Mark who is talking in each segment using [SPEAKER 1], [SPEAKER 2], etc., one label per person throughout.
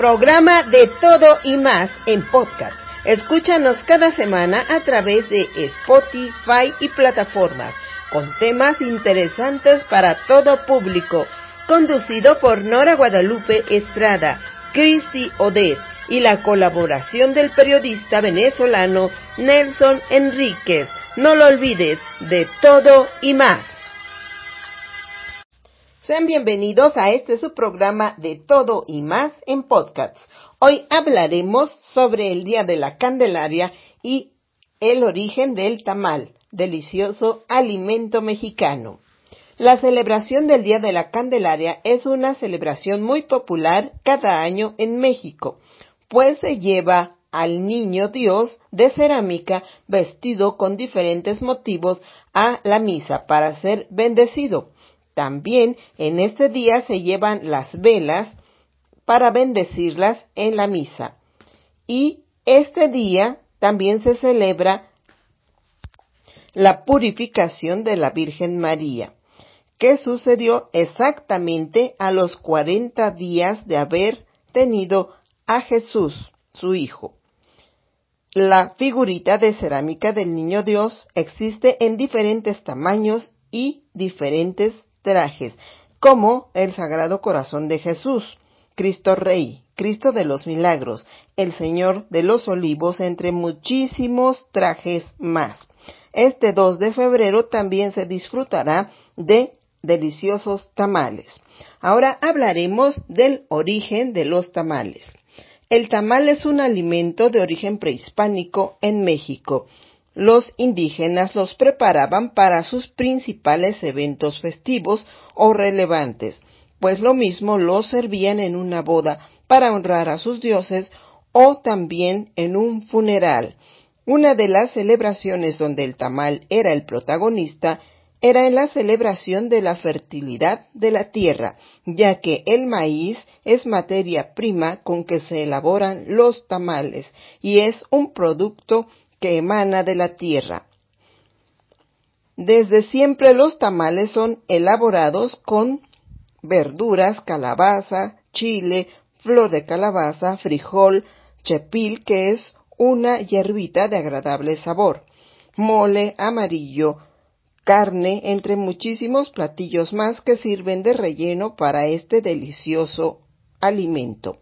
[SPEAKER 1] Programa de todo y más en podcast. Escúchanos cada semana a través de Spotify y plataformas con temas interesantes para todo público. Conducido por Nora Guadalupe Estrada, Cristi Odet y la colaboración del periodista venezolano Nelson Enríquez. No lo olvides, de todo y más. Sean bienvenidos a este su programa de todo y más en podcasts. Hoy hablaremos sobre el Día de la Candelaria y el origen del tamal, delicioso alimento mexicano. La celebración del Día de la Candelaria es una celebración muy popular cada año en México, pues se lleva al niño Dios de cerámica vestido con diferentes motivos a la misa para ser bendecido. También en este día se llevan las velas para bendecirlas en la misa. Y este día también se celebra la purificación de la Virgen María, que sucedió exactamente a los cuarenta días de haber tenido a Jesús, su Hijo. La figurita de cerámica del Niño Dios existe en diferentes tamaños y diferentes trajes, como el Sagrado Corazón de Jesús, Cristo Rey, Cristo de los Milagros, el Señor de los Olivos, entre muchísimos trajes más. Este 2 de febrero también se disfrutará de deliciosos tamales. Ahora hablaremos del origen de los tamales. El tamal es un alimento de origen prehispánico en México los indígenas los preparaban para sus principales eventos festivos o relevantes, pues lo mismo los servían en una boda para honrar a sus dioses o también en un funeral. Una de las celebraciones donde el tamal era el protagonista era en la celebración de la fertilidad de la tierra, ya que el maíz es materia prima con que se elaboran los tamales y es un producto que emana de la tierra. Desde siempre los tamales son elaborados con verduras, calabaza, chile, flor de calabaza, frijol, chepil, que es una hierbita de agradable sabor, mole amarillo, carne, entre muchísimos platillos más que sirven de relleno para este delicioso alimento.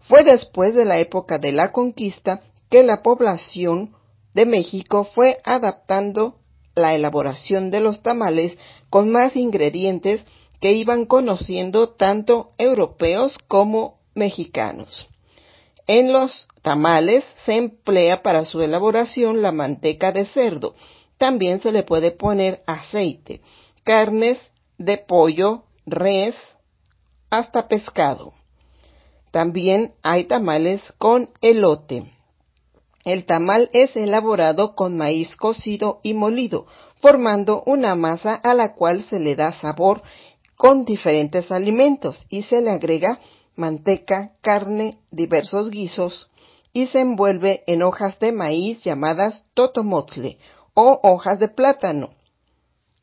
[SPEAKER 1] Fue después de la época de la conquista que la población de México fue adaptando la elaboración de los tamales con más ingredientes que iban conociendo tanto europeos como mexicanos. En los tamales se emplea para su elaboración la manteca de cerdo. También se le puede poner aceite, carnes de pollo, res, hasta pescado. También hay tamales con elote. El tamal es elaborado con maíz cocido y molido, formando una masa a la cual se le da sabor con diferentes alimentos y se le agrega manteca, carne, diversos guisos y se envuelve en hojas de maíz llamadas totomotle o hojas de plátano.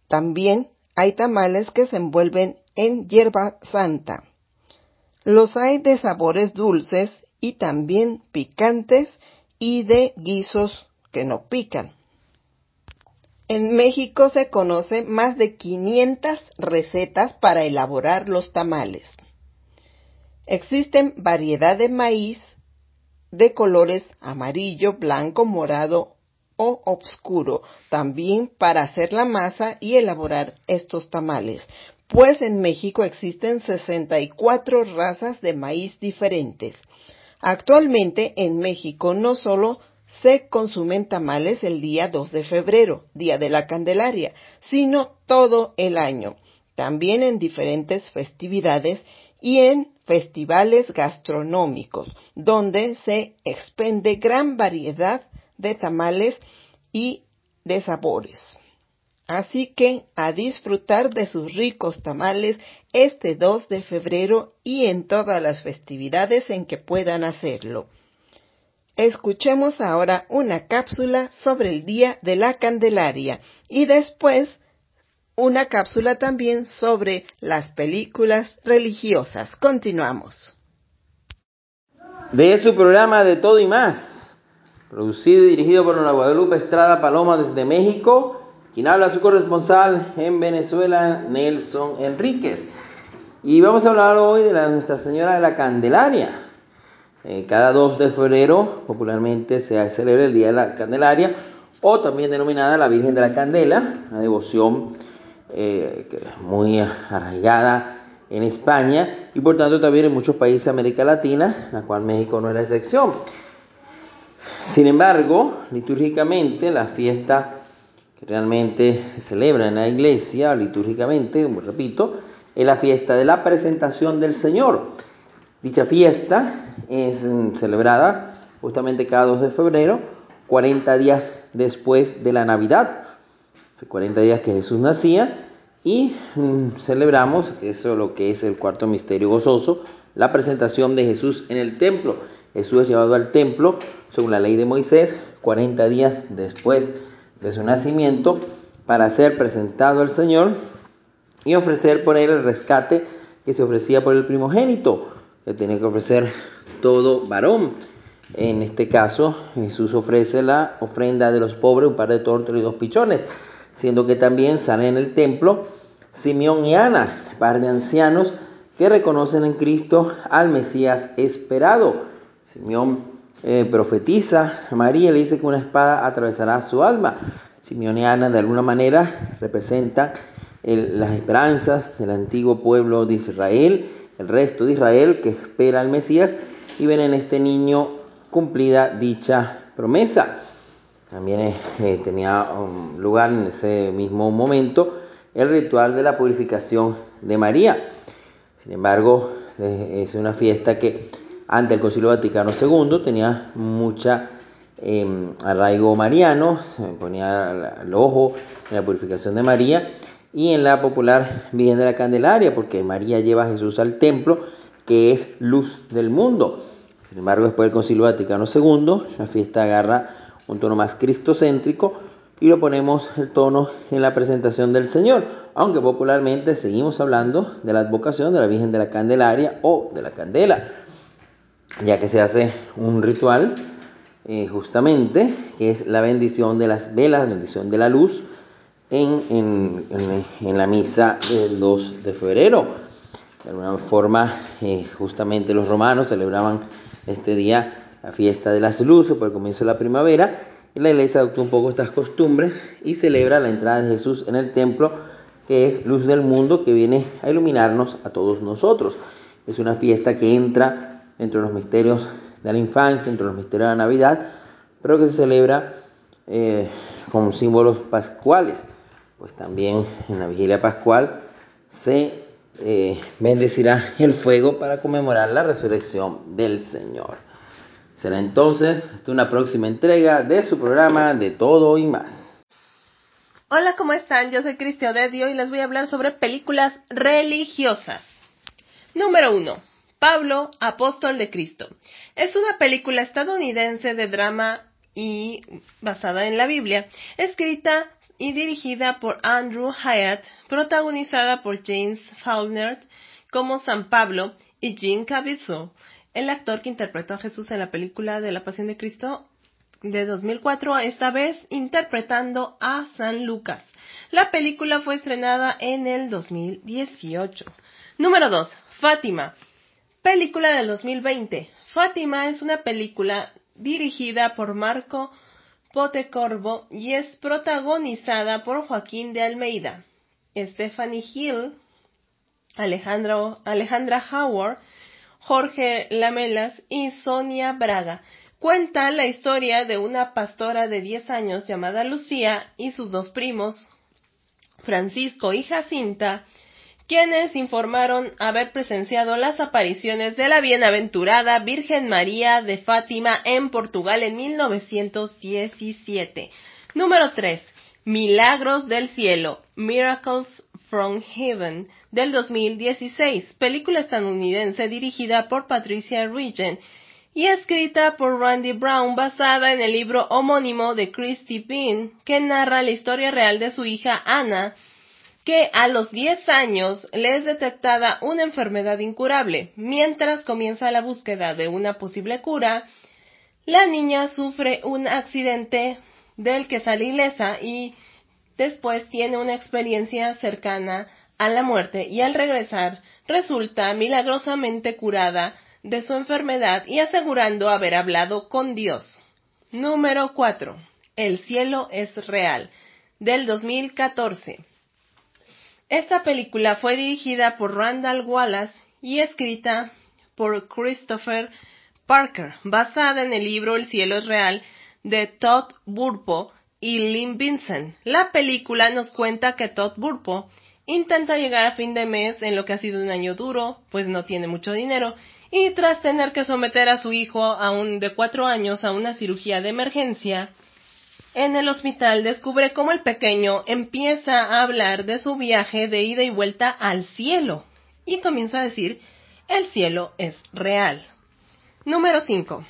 [SPEAKER 1] También hay tamales que se envuelven en hierba santa. Los hay de sabores dulces y también picantes y de guisos que no pican. En México se conocen más de 500 recetas para elaborar los tamales. Existen variedad de maíz de colores amarillo, blanco, morado o oscuro, también para hacer la masa y elaborar estos tamales, pues en México existen 64 razas de maíz diferentes. Actualmente en México no solo se consumen tamales el día 2 de febrero, Día de la Candelaria, sino todo el año, también en diferentes festividades y en festivales gastronómicos, donde se expende gran variedad de tamales y de sabores. Así que a disfrutar de sus ricos tamales este 2 de febrero y en todas las festividades en que puedan hacerlo. Escuchemos ahora una cápsula sobre el Día de la Candelaria y después una cápsula también sobre las películas religiosas. Continuamos.
[SPEAKER 2] de su programa de todo y más, producido y dirigido por la Guadalupe Estrada Paloma desde México, quien habla su corresponsal en Venezuela, Nelson Enríquez. Y vamos a hablar hoy de la Nuestra Señora de la Candelaria. Eh, cada 2 de febrero popularmente se celebra el Día de la Candelaria o también denominada la Virgen de la Candela, una devoción eh, muy arraigada en España y por tanto también en muchos países de América Latina, la cual México no es la excepción. Sin embargo, litúrgicamente la fiesta que realmente se celebra en la iglesia, litúrgicamente, como repito, es la fiesta de la presentación del Señor. Dicha fiesta es celebrada justamente cada 2 de febrero, 40 días después de la Navidad, hace 40 días que Jesús nacía, y mm, celebramos, eso es lo que es el cuarto misterio gozoso, la presentación de Jesús en el templo. Jesús es llevado al templo, según la ley de Moisés, 40 días después de su nacimiento, para ser presentado al Señor y ofrecer por él el rescate que se ofrecía por el primogénito, que tenía que ofrecer todo varón. En este caso, Jesús ofrece la ofrenda de los pobres, un par de tortos y dos pichones siendo que también salen en el templo Simeón y Ana, par de ancianos que reconocen en Cristo al Mesías esperado. Eh, profetiza María, le dice que una espada atravesará su alma. Simeón y Ana de alguna manera representan las esperanzas del antiguo pueblo de Israel, el resto de Israel que espera al Mesías y ven en este niño cumplida dicha promesa. También eh, eh, tenía lugar en ese mismo momento el ritual de la purificación de María. Sin embargo, es una fiesta que ante el Concilio Vaticano II tenía mucha em, arraigo mariano, se ponía el ojo en la purificación de María y en la popular Virgen de la Candelaria, porque María lleva a Jesús al templo, que es luz del mundo. Sin embargo, después del Concilio Vaticano II, la fiesta agarra un tono más cristocéntrico y lo ponemos el tono en la presentación del Señor, aunque popularmente seguimos hablando de la advocación de la Virgen de la Candelaria o de la Candela, ya que se hace un ritual eh, justamente que es la bendición de las velas, bendición de la luz en, en, la misa del 2 de febrero. De alguna forma, eh, justamente los romanos celebraban este día la fiesta de las luces por el comienzo de la primavera, y la iglesia adoptó un poco estas costumbres y celebra la entrada de Jesús en el templo, que es luz del mundo que viene a iluminarnos a todos nosotros. Es una fiesta que entra entre los misterios de la infancia, entre los misterios de la Navidad, pero que se celebra eh, con símbolos pascuales, pues también en la vigilia pascual se eh, bendecirá el fuego para conmemorar la resurrección del Señor. Será entonces una próxima entrega de su programa de todo y más.
[SPEAKER 3] Hola, ¿cómo están? Yo soy Cristian Dedio y les voy a hablar sobre películas religiosas. Número 1. Pablo, apóstol de Cristo. Es una película estadounidense de drama y basada en la Biblia, escrita y dirigida por Andrew Hyatt, protagonizada por James Faulkner como San Pablo y Jim Caviezel el actor que interpretó a Jesús en la película de la Pasión de Cristo de 2004, esta vez interpretando a San Lucas. La película fue estrenada en el 2018. Número 2. Fátima. Película del 2020. Fátima es una película dirigida por Marco Potecorvo y es protagonizada por Joaquín de Almeida, Stephanie Hill, Alejandra, Alejandra Howard, Jorge Lamelas y Sonia Braga. Cuenta la historia de una pastora de 10 años llamada Lucía y sus dos primos, Francisco y Jacinta, quienes informaron haber presenciado las apariciones de la bienaventurada Virgen María de Fátima en Portugal en 1917. Número 3. Milagros del Cielo, Miracles from Heaven, del 2016, película estadounidense dirigida por Patricia Regent y escrita por Randy Brown basada en el libro homónimo de Christy Bean, que narra la historia real de su hija Anna, que a los 10 años le es detectada una enfermedad incurable. Mientras comienza la búsqueda de una posible cura, la niña sufre un accidente del que sale ilesa y después tiene una experiencia cercana a la muerte y al regresar resulta milagrosamente curada de su enfermedad y asegurando haber hablado con Dios. Número 4. El cielo es real, del 2014. Esta película fue dirigida por Randall Wallace y escrita por Christopher Parker, basada en el libro El cielo es real de Todd Burpo y Lynn Vincent. La película nos cuenta que Todd Burpo intenta llegar a fin de mes en lo que ha sido un año duro, pues no tiene mucho dinero, y tras tener que someter a su hijo, aún de cuatro años, a una cirugía de emergencia, en el hospital descubre cómo el pequeño empieza a hablar de su viaje de ida y vuelta al cielo y comienza a decir, el cielo es real. Número 5.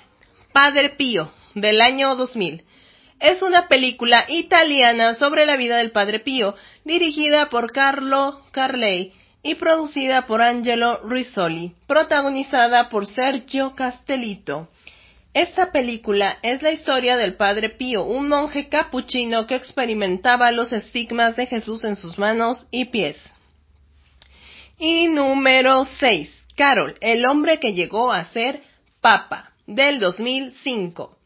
[SPEAKER 3] Padre Pío, del año 2000. Es una película italiana sobre la vida del Padre Pío, dirigida por Carlo Carley y producida por Angelo Risoli, protagonizada por Sergio Castellito. Esta película es la historia del Padre Pío, un monje capuchino que experimentaba los estigmas de Jesús en sus manos y pies. Y número 6. Carol, el hombre que llegó a ser Papa, del 2005.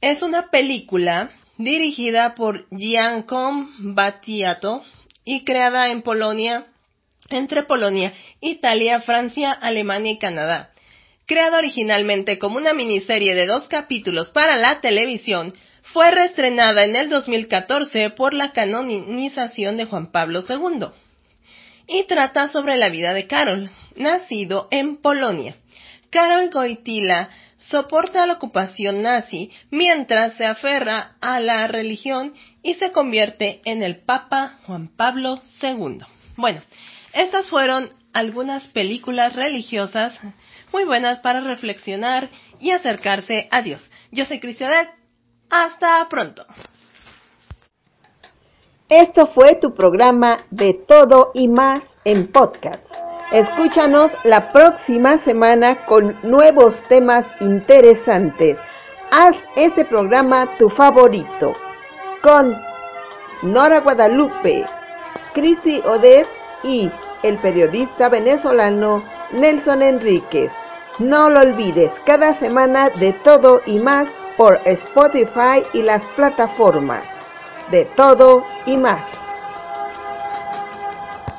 [SPEAKER 3] Es una película dirigida por Giancom Battiato y creada en Polonia, entre Polonia, Italia, Francia, Alemania y Canadá. Creada originalmente como una miniserie de dos capítulos para la televisión, fue reestrenada en el 2014 por la canonización de Juan Pablo II y trata sobre la vida de Karol, nacido en Polonia. Karol Goitila soporta la ocupación nazi mientras se aferra a la religión y se convierte en el Papa Juan Pablo II. Bueno, estas fueron algunas películas religiosas muy buenas para reflexionar y acercarse a Dios. Yo soy Cristianet. Hasta pronto.
[SPEAKER 1] Esto fue tu programa de todo y más en podcast. Escúchanos la próxima semana con nuevos temas interesantes. Haz este programa tu favorito. Con Nora Guadalupe, Cristi Oder y el periodista venezolano Nelson Enríquez. No lo olvides, cada semana de todo y más por Spotify y las plataformas. De todo y más.